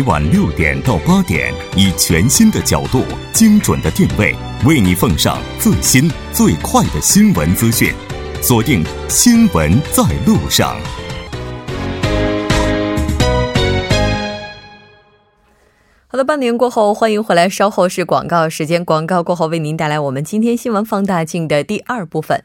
每晚六点到八点，以全新的角度、精准的定位，为你奉上最新最快的新闻资讯。锁定《新闻在路上》。好的，半年过后，欢迎回来。稍后是广告时间，广告过后为您带来我们今天新闻放大镜的第二部分。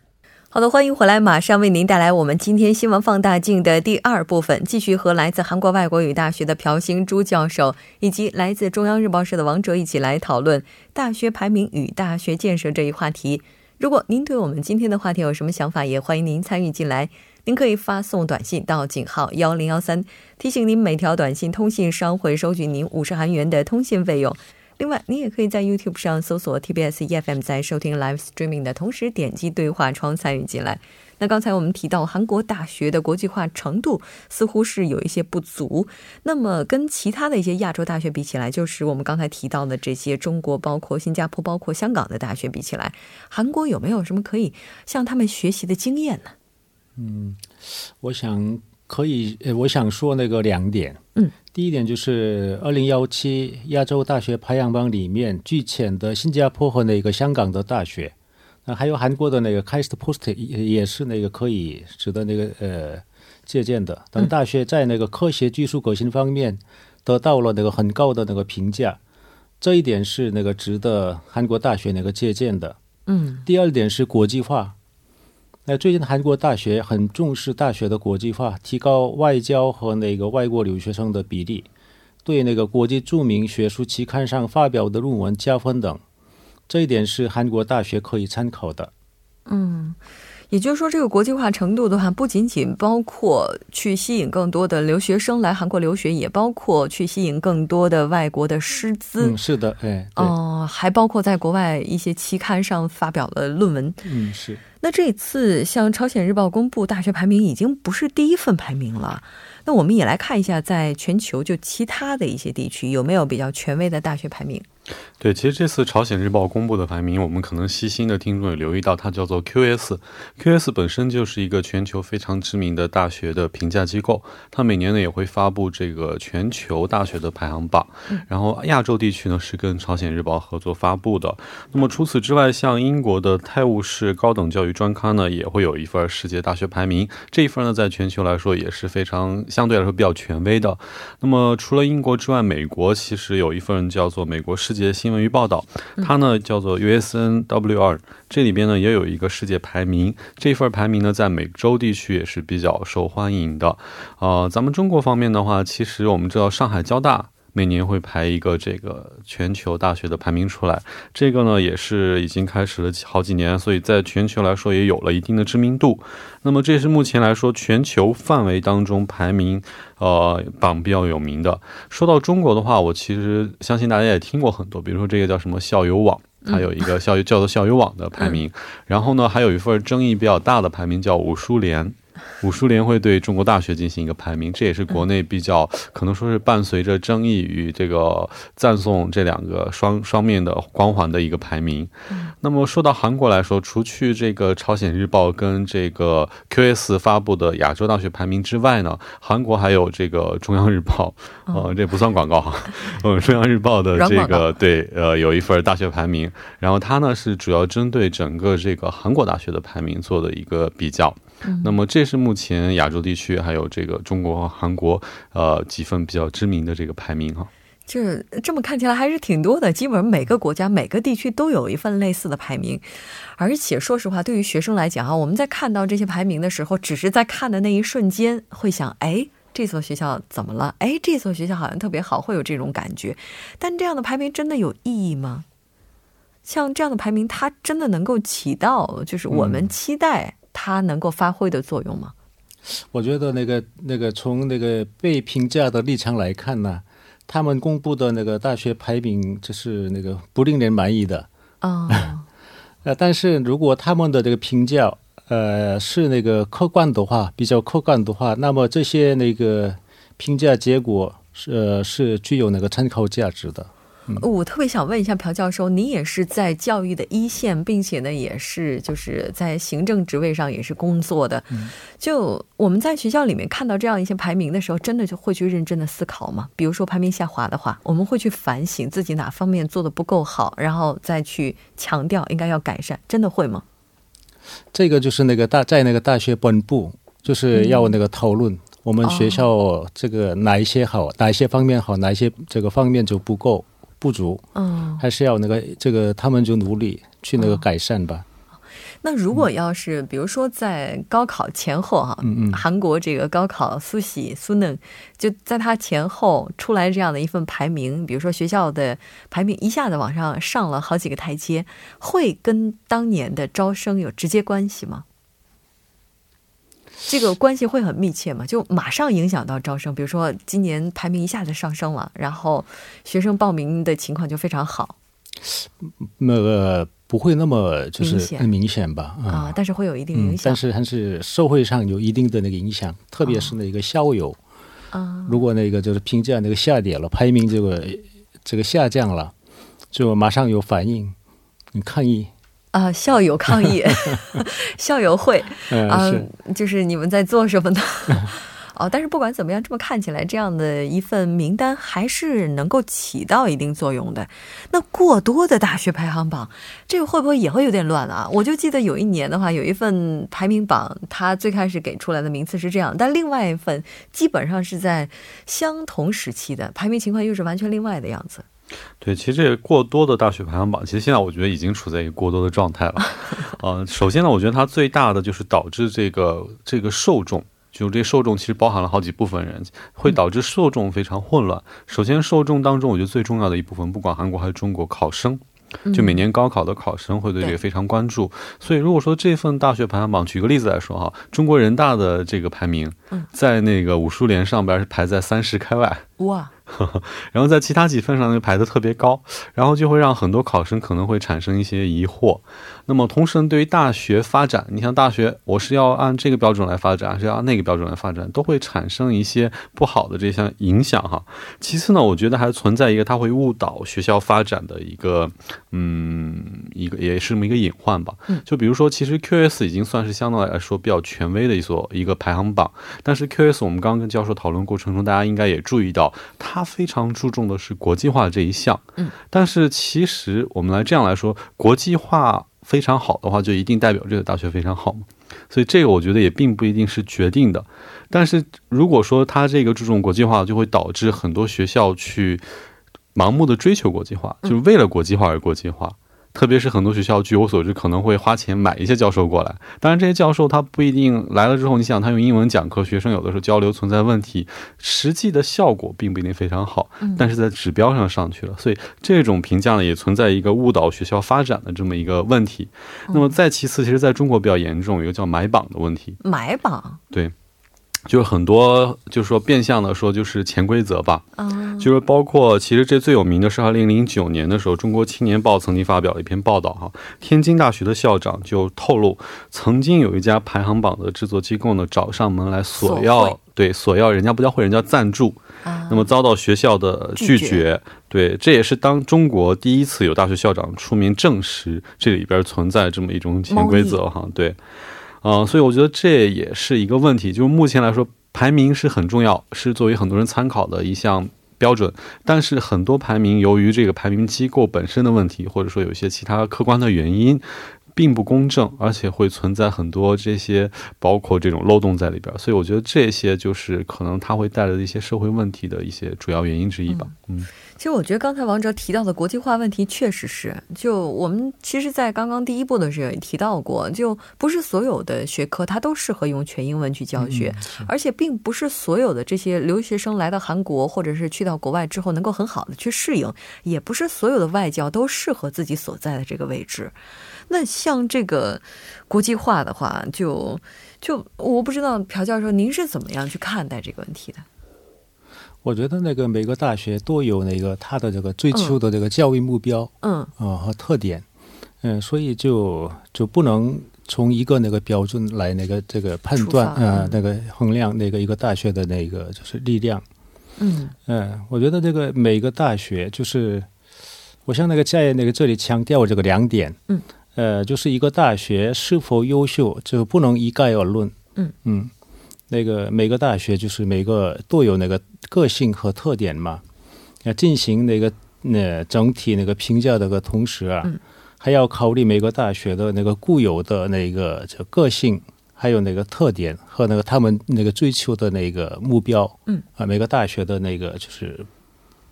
好的，欢迎回来，马上为您带来我们今天新闻放大镜的第二部分，继续和来自韩国外国语大学的朴兴洙教授以及来自中央日报社的王哲一起来讨论大学排名与大学建设这一话题。如果您对我们今天的话题有什么想法，也欢迎您参与进来。您可以发送短信到井号幺零幺三，提醒您每条短信通信商会收取您五十韩元的通信费用。另外，你也可以在 YouTube 上搜索 TBS EFM，在收听 Live Streaming 的同时点击对话窗参与进来。那刚才我们提到韩国大学的国际化程度似乎是有一些不足，那么跟其他的一些亚洲大学比起来，就是我们刚才提到的这些中国、包括新加坡、包括香港的大学比起来，韩国有没有什么可以向他们学习的经验呢？嗯，我想可以，呃，我想说那个两点。嗯，第一点就是二零幺七亚洲大学排行榜里面居前的新加坡和那个香港的大学，那还有韩国的那个 KAIST POST 也也是那个可以值得那个呃借鉴的。等大学在那个科学技术革新方面得到了那个很高的那个评价，这一点是那个值得韩国大学那个借鉴的。嗯，第二点是国际化。那最近韩国大学很重视大学的国际化，提高外交和那个外国留学生的比例，对那个国际著名学术期刊上发表的论文加分等，这一点是韩国大学可以参考的。嗯。也就是说，这个国际化程度的话，不仅仅包括去吸引更多的留学生来韩国留学，也包括去吸引更多的外国的师资。嗯，是的，哎，哦，还包括在国外一些期刊上发表的论文。嗯，是。那这次像朝鲜日报公布大学排名，已经不是第一份排名了。那我们也来看一下，在全球就其他的一些地区有没有比较权威的大学排名。对，其实这次朝鲜日报公布的排名，我们可能细心的听众也留意到，它叫做 QS，QS 本身就是一个全球非常知名的大学的评价机构，它每年呢也会发布这个全球大学的排行榜，然后亚洲地区呢是跟朝鲜日报合作发布的。那么除此之外，像英国的泰晤士高等教育专刊呢也会有一份世界大学排名，这一份呢在全球来说也是非常相对来说比较权威的。那么除了英国之外，美国其实有一份叫做美国世界新闻与报道，它呢叫做 USNW 这里边呢也有一个世界排名，这份排名呢在美洲地区也是比较受欢迎的。呃，咱们中国方面的话，其实我们知道上海交大。每年会排一个这个全球大学的排名出来，这个呢也是已经开始了好几年，所以在全球来说也有了一定的知名度。那么这是目前来说全球范围当中排名呃榜比较有名的。说到中国的话，我其实相信大家也听过很多，比如说这个叫什么校友网，它有一个 校友叫做校友网的排名，然后呢还有一份争议比较大的排名叫五书联。五书联会对中国大学进行一个排名，这也是国内比较可能说是伴随着争议与这个赞颂这两个双双面的光环的一个排名。那么说到韩国来说，除去这个朝鲜日报跟这个 QS 发布的亚洲大学排名之外呢，韩国还有这个中央日报，呃，这不算广告。哈，呃，中央日报的这个对，呃，有一份大学排名，然后它呢是主要针对整个这个韩国大学的排名做的一个比较。那么这是目前亚洲地区还有这个中国和韩国呃几份比较知名的这个排名哈，这这么看起来还是挺多的，基本上每个国家每个地区都有一份类似的排名，而且说实话，对于学生来讲啊，我们在看到这些排名的时候，只是在看的那一瞬间会想，哎，这所学校怎么了？哎，这所学校好像特别好，会有这种感觉。但这样的排名真的有意义吗？像这样的排名，它真的能够起到就是我们期待？它能够发挥的作用吗？我觉得那个那个从那个被评价的立场来看呢，他们公布的那个大学排名就是那个不令人满意的啊。呃，但是如果他们的这个评价呃是那个客观的话，比较客观的话，那么这些那个评价结果是是具有那个参考价值的。我特别想问一下朴教授，您也是在教育的一线，并且呢，也是就是在行政职位上也是工作的。就我们在学校里面看到这样一些排名的时候，真的就会去认真的思考吗？比如说排名下滑的话，我们会去反省自己哪方面做的不够好，然后再去强调应该要改善，真的会吗？这个就是那个大在那个大学本部就是要那个讨论。我们学校这个哪一些好，哪一些方面好，哪一些这个方面就不够不足，嗯，还是要那个这个他们就努力去那个改善吧。那如果要是比如说在高考前后哈，嗯嗯，韩国这个高考苏喜苏嫩就在他前后出来这样的一份排名，比如说学校的排名一下子往上上了好几个台阶，会跟当年的招生有直接关系吗？这个关系会很密切嘛？就马上影响到招生。比如说今年排名一下子上升了，然后学生报名的情况就非常好。那个不会那么就是很明显吧？啊，但是会有一定影响。但是还是社会上有一定的那个影响，特别是那个校友啊，如果那个就是评价那个下跌了，排名这个这个下降了，就马上有反应，你抗议。啊，校友抗议 校友会 啊，就是你们在做什么呢？哦，但是不管怎么样，这么看起来，这样的一份名单还是能够起到一定作用的。那过多的大学排行榜，这个会不会也会有点乱啊？我就记得有一年的话，有一份排名榜，它最开始给出来的名次是这样，但另外一份基本上是在相同时期的排名情况又是完全另外的样子。对，其实这个过多的大学排行榜，其实现在我觉得已经处在一个过多的状态了。呃，首先呢，我觉得它最大的就是导致这个这个受众，就这受众其实包含了好几部分人，会导致受众非常混乱。首先，受众当中，我觉得最重要的一部分，不管韩国还是中国，考生，就每年高考的考生会对这个非常关注。所以，如果说这份大学排行榜，举个例子来说哈，中国人大的这个排名，在那个武书联上边是排在三十开外。哇。然后在其他几份上就排的特别高，然后就会让很多考生可能会产生一些疑惑。那么同时呢，对于大学发展，你像大学，我是要按这个标准来发展，还是要按那个标准来发展，都会产生一些不好的这项影响哈。其次呢，我觉得还存在一个它会误导学校发展的一个，嗯，一个也是这么一个隐患吧。就比如说，其实 QS 已经算是相对来说比较权威的一所一个排行榜，但是 QS 我们刚刚跟教授讨论过程中，大家应该也注意到，它非常注重的是国际化这一项。嗯，但是其实我们来这样来说，国际化。非常好的话，就一定代表这个大学非常好吗？所以这个我觉得也并不一定是决定的。但是如果说他这个注重国际化，就会导致很多学校去盲目的追求国际化，就是为了国际化而国际化。特别是很多学校，据我所知，可能会花钱买一些教授过来。当然，这些教授他不一定来了之后，你想他用英文讲课，学生有的时候交流存在问题，实际的效果并不一定非常好。但是在指标上上去了，所以这种评价呢，也存在一个误导学校发展的这么一个问题。那么再其次，其实在中国比较严重，一个叫买榜的问题。买榜？对。就是很多，就是说变相的说，就是潜规则吧。就是包括，其实这最有名的是二零零九年的时候，《中国青年报》曾经发表了一篇报道哈。天津大学的校长就透露，曾经有一家排行榜的制作机构呢，找上门来索要，对索要人家不叫会，人家赞助，那么遭到学校的拒绝。对，这也是当中国第一次有大学校长出面证实这里边存在这么一种潜规则哈。对。嗯，所以我觉得这也是一个问题，就是目前来说，排名是很重要，是作为很多人参考的一项标准。但是很多排名由于这个排名机构本身的问题，或者说有一些其他客观的原因，并不公正，而且会存在很多这些包括这种漏洞在里边。所以我觉得这些就是可能它会带来的一些社会问题的一些主要原因之一吧。嗯。其实我觉得刚才王哲提到的国际化问题确实是，就我们其实，在刚刚第一步的时候也提到过，就不是所有的学科它都适合用全英文去教学，而且并不是所有的这些留学生来到韩国或者是去到国外之后能够很好的去适应，也不是所有的外教都适合自己所在的这个位置。那像这个国际化的话，就就我不知道朴教授您是怎么样去看待这个问题的？我觉得那个每个大学都有那个他的这个追求的这个教育目标，嗯，啊和特点，嗯，所以就就不能从一个那个标准来那个这个判断啊，那个衡量那个一个大学的那个就是力量，嗯。嗯，我觉得这个每个大学就是我像那个在那个这里强调这个两点，嗯，呃，就是一个大学是否优秀，就不能一概而论，嗯。嗯，那个每个大学就是每个都有那个个性和特点嘛，要进行那个那整体那个评价的个同时啊，嗯。还要考虑每个大学的那个固有的那个就个性，还有那个特点和那个他们那个追求的那个目标，嗯。啊，每个大学的那个就是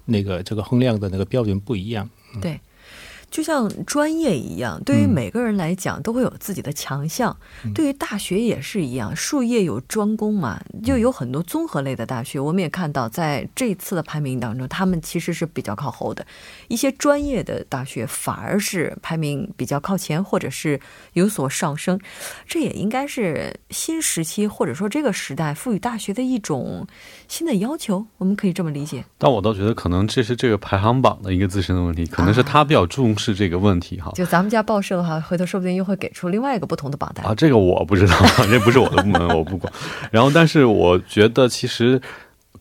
那个这个衡量的那个标准不一样。对，就像专业一样，对于嗯每个人来讲都会有自己的强项。嗯对于大学也是一样，术业有专攻嘛，就有很多综合类的大学。我们也看到，在这次的排名当中，他们其实是比较靠后的。一些专业的大学反而是排名比较靠前，或者是有所上升。这也应该是新时期或者说这个时代赋予大学的一种新的要求，我们可以这么理解。但我倒觉得可能这是这个排行榜的一个自身的问题，可能是他比较重视这个问题哈。就咱们家报社的话，回头说不定又会给出另外一个不同的榜单。啊，这个我不知道，这不是我的部门，我不管。然后，但是我觉得其实。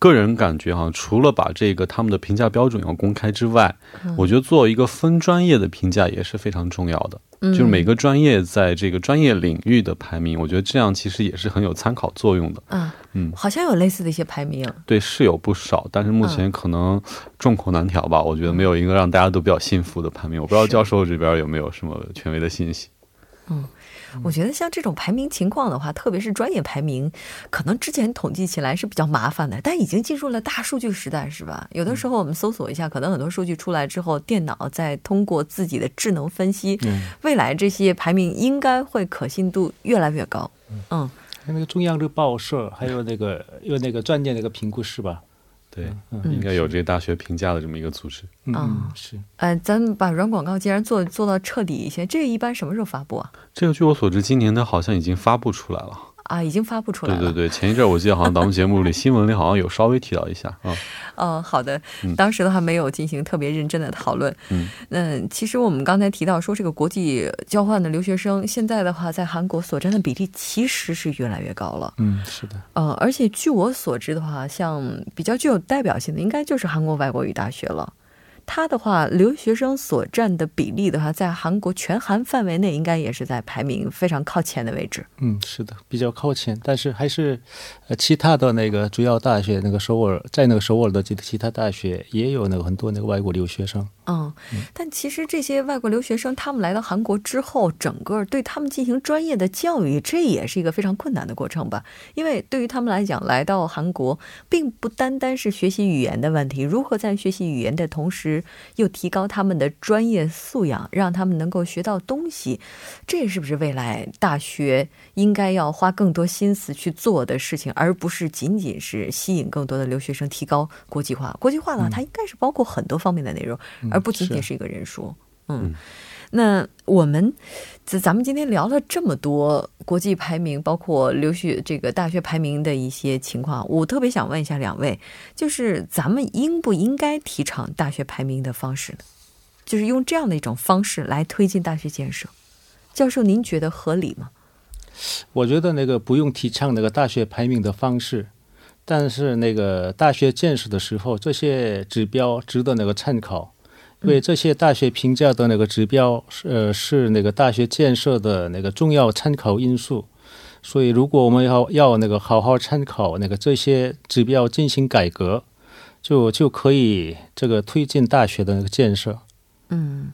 个人感觉哈，除了把这个他们的评价标准要公开之外，我觉得做一个分专业的评价也是非常重要的。嗯就是每个专业在这个专业领域的排名，我觉得这样其实也是很有参考作用的。啊，嗯好像有类似的一些排名。对，是有不少，但是目前可能众口难调吧。我觉得没有一个让大家都比较信服的排名。我不知道教授这边有没有什么权威的信息。我觉得像这种排名情况的话，特别是专业排名，可能之前统计起来是比较麻烦的，但已经进入了大数据时代，是吧？有的时候我们搜索一下，可能很多数据出来之后，电脑再通过自己的智能分析，嗯，未来这些排名应该会可信度越来越高。嗯，那个中央日报社，还有那个有那个专业那个评估师吧，对，嗯应该有这个大学评价的这么一个组织。嗯是。呃，咱们把软广告既然做做到彻底一些，这个一般什么时候发布啊？这个据我所知，今年的好像已经发布出来了。啊，已经发布出来了。对对对，前一阵儿我记得好像咱们节目里 新闻里好像有稍微提到一下啊。嗯，好的嗯。当时的话没有进行特别认真的讨论。嗯，那其实我们刚才提到说，这个国际交换的留学生，现在的话在韩国所占的比例其实是越来越高了。嗯，是的，呃，而且据我所知的话，像比较具有代表性的，应该就是韩国外国语大学了。它的话，留学生所占的比例的话，在韩国全韩范围内，应该也是在排名非常靠前的位置。嗯，是的，比较靠前，但是还是，呃，其他的那个主要大学，那个首尔，在那个首尔的其其他大学也有那个很多那个外国留学生。嗯，但其实这些外国留学生他们来到韩国之后，整个对他们进行专业的教育，这也是一个非常困难的过程吧？因为对于他们来讲，来到韩国并不单单是学习语言的问题，如何在学习语言的同时，又提高他们的专业素养，让他们能够学到东西，这是不是未来大学应该要花更多心思去做的事情，而不是仅仅是吸引更多的留学生，提高国际化？国际化的话，它应该是包括很多方面的内容。而不仅仅是一个人数。嗯，那我们咱咱们今天聊了这么多国际排名，包括留学这个大学排名的一些情况，我特别想问一下两位，就是咱们应不应该提倡大学排名的方式呢？就是用这样的一种方式来推进大学建设。教授，您觉得合理吗？我觉得那个不用提倡那个大学排名的方式，但是那个大学建设的时候，这些指标值得那个参考，因为这些大学评价的那个指标是呃是那个大学建设的那个重要参考因素。所以，如果我们要要那个好好参考那个这些指标进行改革，就就可以这个推进大学的那个建设。嗯，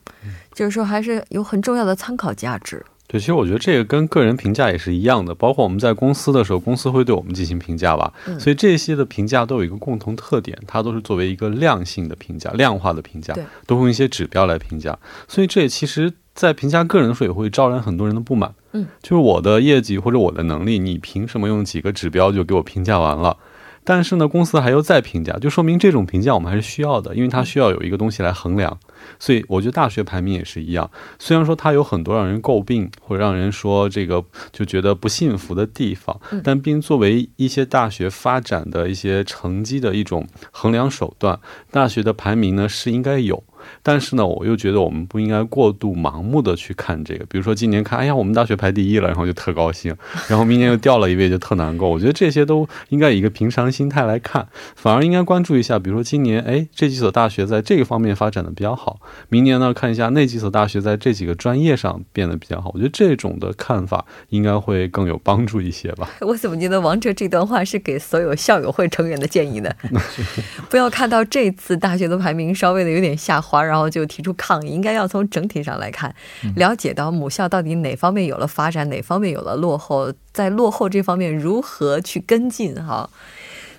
就是说还是有很重要的参考价值。对，其实我觉得这个跟个人评价也是一样的，包括我们在公司的时候，公司会对我们进行评价吧，嗯所以这些的评价都有一个共同特点，它都是作为一个量性的评价、量化的评价，都会用一些指标来评价，所以这也其实，在评价个人的时候，也会招来很多人的不满。嗯，就是我的业绩或者我的能力，你凭什么用几个指标就给我评价完了？但是呢，公司还要再评价，就说明这种评价我们还是需要的，因为它需要有一个东西来衡量。所以我觉得大学排名也是一样，虽然说它有很多让人诟病或者让人说这个就觉得不幸福的地方，但并作为一些大学发展的一些成绩的一种衡量手段，大学的排名呢是应该有。但是呢，我又觉得我们不应该过度盲目的去看这个。比如说今年看，哎呀，我们大学排第一了，然后就特高兴；然后明年又掉了一位，就特难过。我觉得这些都应该以一个平常心态来看，反而应该关注一下，比如说今年，哎，这几所大学在这个方面发展的比较好；明年呢，看一下那几所大学在这几个专业上变得比较好。我觉得这种的看法应该会更有帮助一些吧。我怎么觉得王哲这段话是给所有校友会成员的建议呢？不要看到这次大学的排名稍微的有点下滑，然后就提出抗议。应该要从整体上来看，了解到母校到底哪方面有了发展，哪方面有了落后，在落后这方面如何去跟进哈。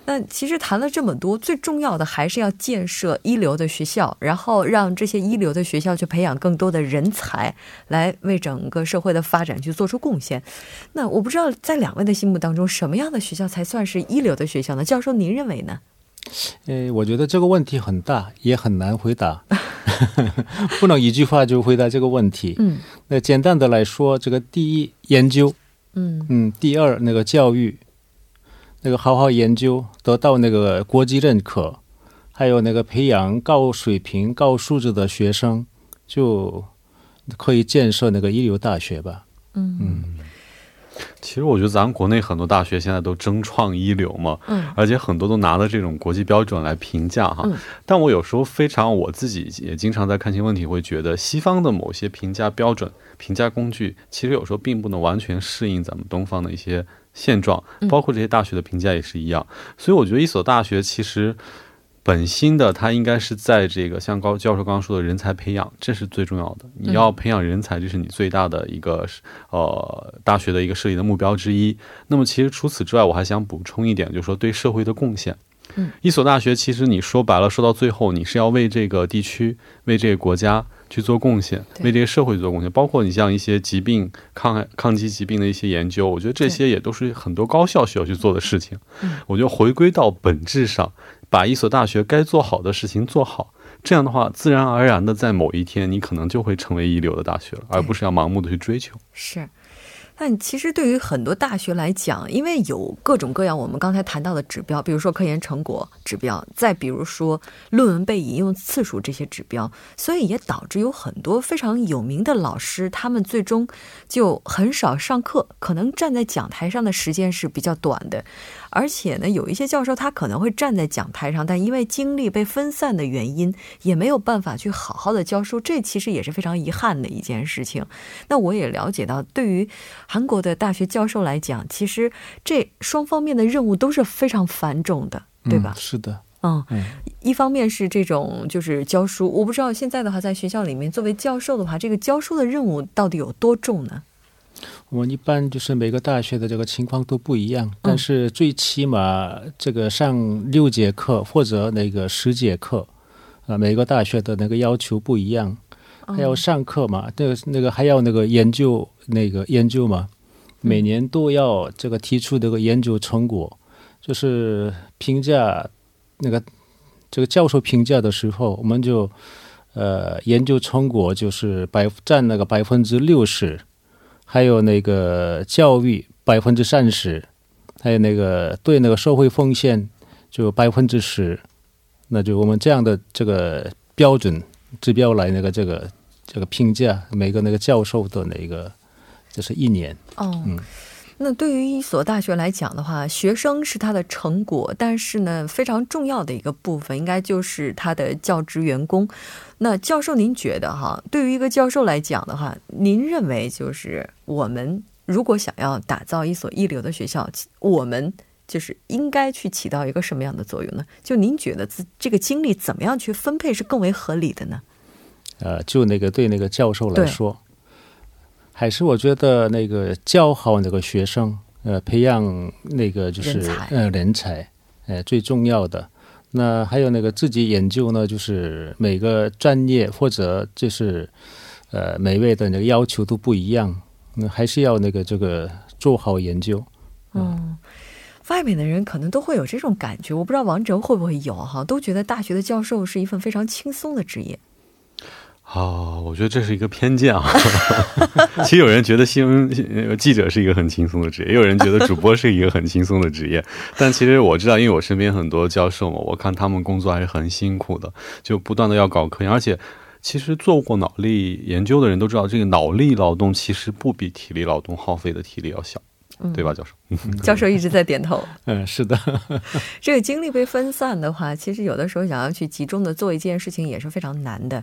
那其实谈了这么多，最重要的还是要建设一流的学校，然后让这些一流的学校去培养更多的人才，来为整个社会的发展去做出贡献。那我不知道在两位的心目当中，什么样的学校才算是一流的学校呢？教授，您认为呢？呃，我觉得这个问题很大，也很难回答，不能一句话就回答这个问题。嗯，那简单的来说，这个第一研究，嗯嗯，第二那个教育。那个好好研究，得到那个国际认可，还有那个培养高水平、高素质的学生，就可以建设那个一流大学吧。嗯嗯，其实我觉得咱们国内很多大学现在都争创一流嘛，嗯，而且很多都拿了这种国际标准来评价哈。但我有时候非常我自己也经常在看清问题，会觉得西方的某些评价标准、评价工具，其实有时候并不能完全适应咱们东方的一些。现状，包括这些大学的评价也是一样，所以我觉得一所大学其实本心的，它应该是在这个像高教授刚刚说的人才培养，这是最重要的。你要培养人才，这是你最大的一个呃大学的一个设立的目标之一。那么其实除此之外，我还想补充一点，就是说对社会的贡献。嗯，一所大学其实你说白了，说到最后，你是要为这个地区、为这个国家。去做贡献，为这个社会做贡献，包括你像一些疾病抗抗击疾病的一些研究，我觉得这些也都是很多高校需要去做的事情。我觉得回归到本质上，把一所大学该做好的事情做好，这样的话，自然而然的在某一天，你可能就会成为一流的大学了，而不是要盲目的去追求。是。但其实对于很多大学来讲，因为有各种各样我们刚才谈到的指标，比如说科研成果指标，再比如说论文被引用次数这些指标，所以也导致有很多非常有名的老师，他们最终就很少上课，可能站在讲台上的时间是比较短的。而且呢，有一些教授他可能会站在讲台上，但因为精力被分散的原因，也没有办法去好好的教书，这其实也是非常遗憾的一件事情。那我也了解到，对于韩国的大学教授来讲，其实这双方面的任务都是非常繁重的，对吧？是的，嗯，一方面是这种就是教书，我不知道现在的话，在学校里面作为教授的话，这个教书的任务到底有多重呢？我们一般就是每个大学的这个情况都不一样，但是最起码这个上六节课或者那个十节课，啊，每个大学的那个要求不一样，还要上课嘛，那个那个还要那个研究那个研究嘛，每年都要这个提出这个研究成果，就是评价那个这个教授评价的时候，我们就呃研究成果就是百占那个百分之六十。还有那个教育百分之三十，还有那个对那个社会奉献就百分之十，那就我们这样的这个标准指标来那个这个这个评价每个那个教授的那个就是一年哦。嗯，那对于一所大学来讲的话，学生是他的成果，但是呢，非常重要的一个部分应该就是他的教职员工。那教授，您觉得哈，对于一个教授来讲的话，您认为就是我们如果想要打造一所一流的学校，我们就是应该去起到一个什么样的作用呢？就您觉得自这个精力怎么样去分配是更为合理的呢？呃，就那个对那个教授来说，还是我觉得那个教好那个学生，呃，培养那个就是呃人才，呃，最重要的。那还有那个自己研究呢，就是每个专业或者就是呃每位的那个要求都不一样，那还是要那个这个做好研究。嗯，外面的人可能都会有这种感觉，我不知道王哲会不会有哈，都觉得大学的教授是一份非常轻松的职业。哦，我觉得这是一个偏见啊。其实有人觉得新闻记者是一个很轻松的职业，也有人觉得主播是一个很轻松的职业。但其实我知道，因为我身边很多教授嘛，我看他们工作还是很辛苦的，就不断的要搞科研。而且，其实做过脑力研究的人都知道，这个脑力劳动其实不比体力劳动耗费的体力要小。对吧，教授？教授一直在点头。嗯，是的。这个精力被分散的话，其实有的时候想要去集中的做一件事情也是非常难的。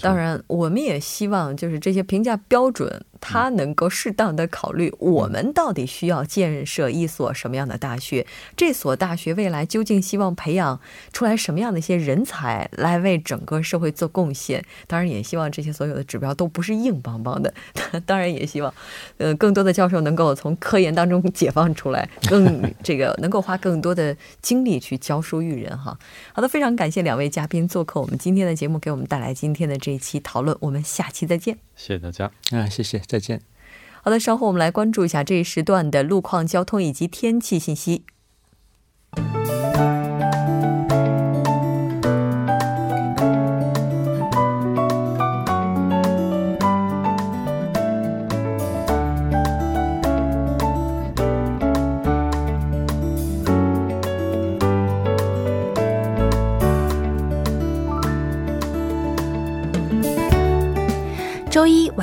当然，我们也希望就是这些评价标准。它能够适当的考虑，我们到底需要建设一所什么样的大学？这所大学未来究竟希望培养出来什么样的一些人才，来为整个社会做贡献？当然，也希望这些所有的指标都不是硬邦邦的。当然，也希望，呃，更多的教授能够从科研当中解放出来，更这个能够花更多的精力去教书育人。哈，好的，非常感谢两位嘉宾做客我们今天的节目，给我们带来今天的这一期讨论。我们下期再见。谢谢大家。啊，谢谢。再见。好的，稍后我们来关注一下这一时段的路况、交通以及天气信息。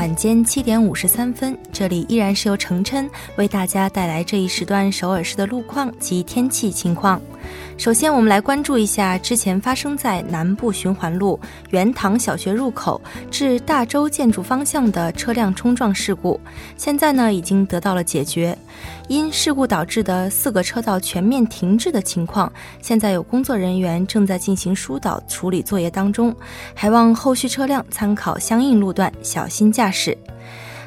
晚间七点五十三分，这里依然是由程琛为大家带来这一时段首尔市的路况及天气情况。首先，我们来关注一下之前发生在南部循环路元堂小学入口至大洲建筑方向的车辆冲撞事故，现在呢已经得到了解决。因事故导致的四个车道全面停滞的情况，现在有工作人员正在进行疏导处理作业当中，还望后续车辆参考相应路段，小心驾驶。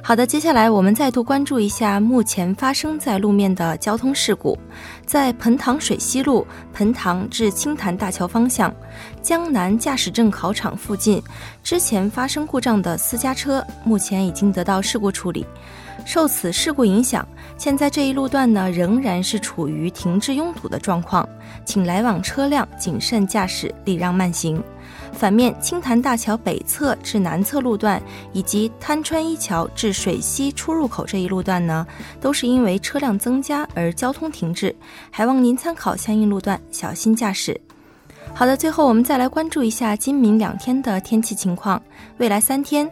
好的，接下来我们再度关注一下目前发生在路面的交通事故，在彭塘水西路彭塘至青潭大桥方向江南驾驶证考场附近，之前发生故障的私家车目前已经得到事故处理。受此事故影响，现在这一路段呢仍然是处于停滞拥堵的状况，请来往车辆谨慎驾驶，礼让慢行。反面，青潭大桥北侧至南侧路段以及滩川一桥至水西出入口这一路段呢，都是因为车辆增加而交通停滞，还望您参考相应路段，小心驾驶。好的，最后我们再来关注一下今明两天的天气情况，未来三天。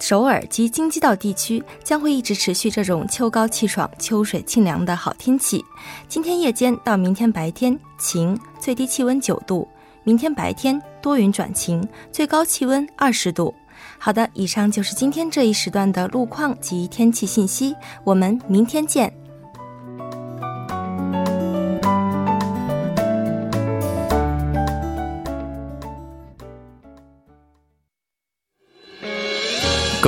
首尔及京畿道地区将会一直持续这种秋高气爽、秋水清凉的好天气。今天夜间到明天白天晴，最低气温九度；明天白天多云转晴，最高气温二十度。好的，以上就是今天这一时段的路况及天气信息。我们明天见。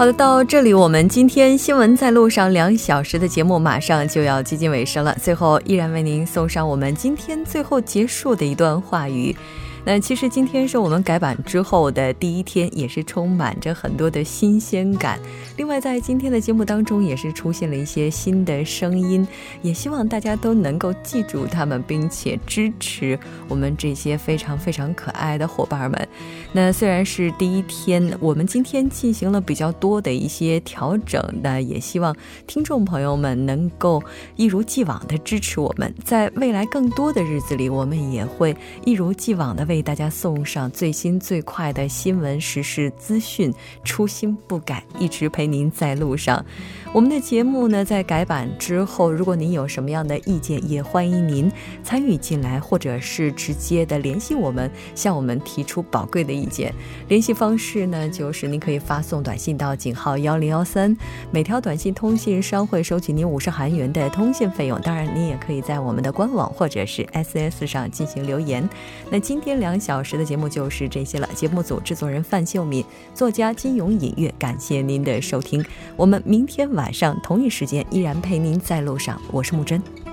好的，到这里我们今天新闻在路上两小时的节目马上就要接近尾声了。最后，依然为您送上我们今天最后结束的一段话语。那其实今天是我们改版之后的第一天，也是充满着很多的新鲜感。另外，在今天的节目当中，也是出现了一些新的声音，也希望大家都能够记住他们，并且支持我们这些非常非常可爱的伙伴们。那虽然是第一天，我们今天进行了比较多的一些调整，那也希望听众朋友们能够一如既往的支持我们，在未来更多的日子里，我们也会一如既往的。为大家送上最新最快的新闻时事资讯，初心不改，一直陪您在路上。我们的节目呢，在改版之后，如果您有什么样的意见，也欢迎您参与进来，或者是直接的联系我们，向我们提出宝贵的意见。联系方式呢，就是您可以发送短信到井号幺零幺三，每条短信通信商会收取您五十韩元的通信费用。当然，您也可以在我们的官网或者是 SS 上进行留言。那今天两小时的节目就是这些了。节目组制作人范秀敏，作家金勇隐月，感谢您的收听。我们明天。晚上同一时间依然陪您在路上，我是木真。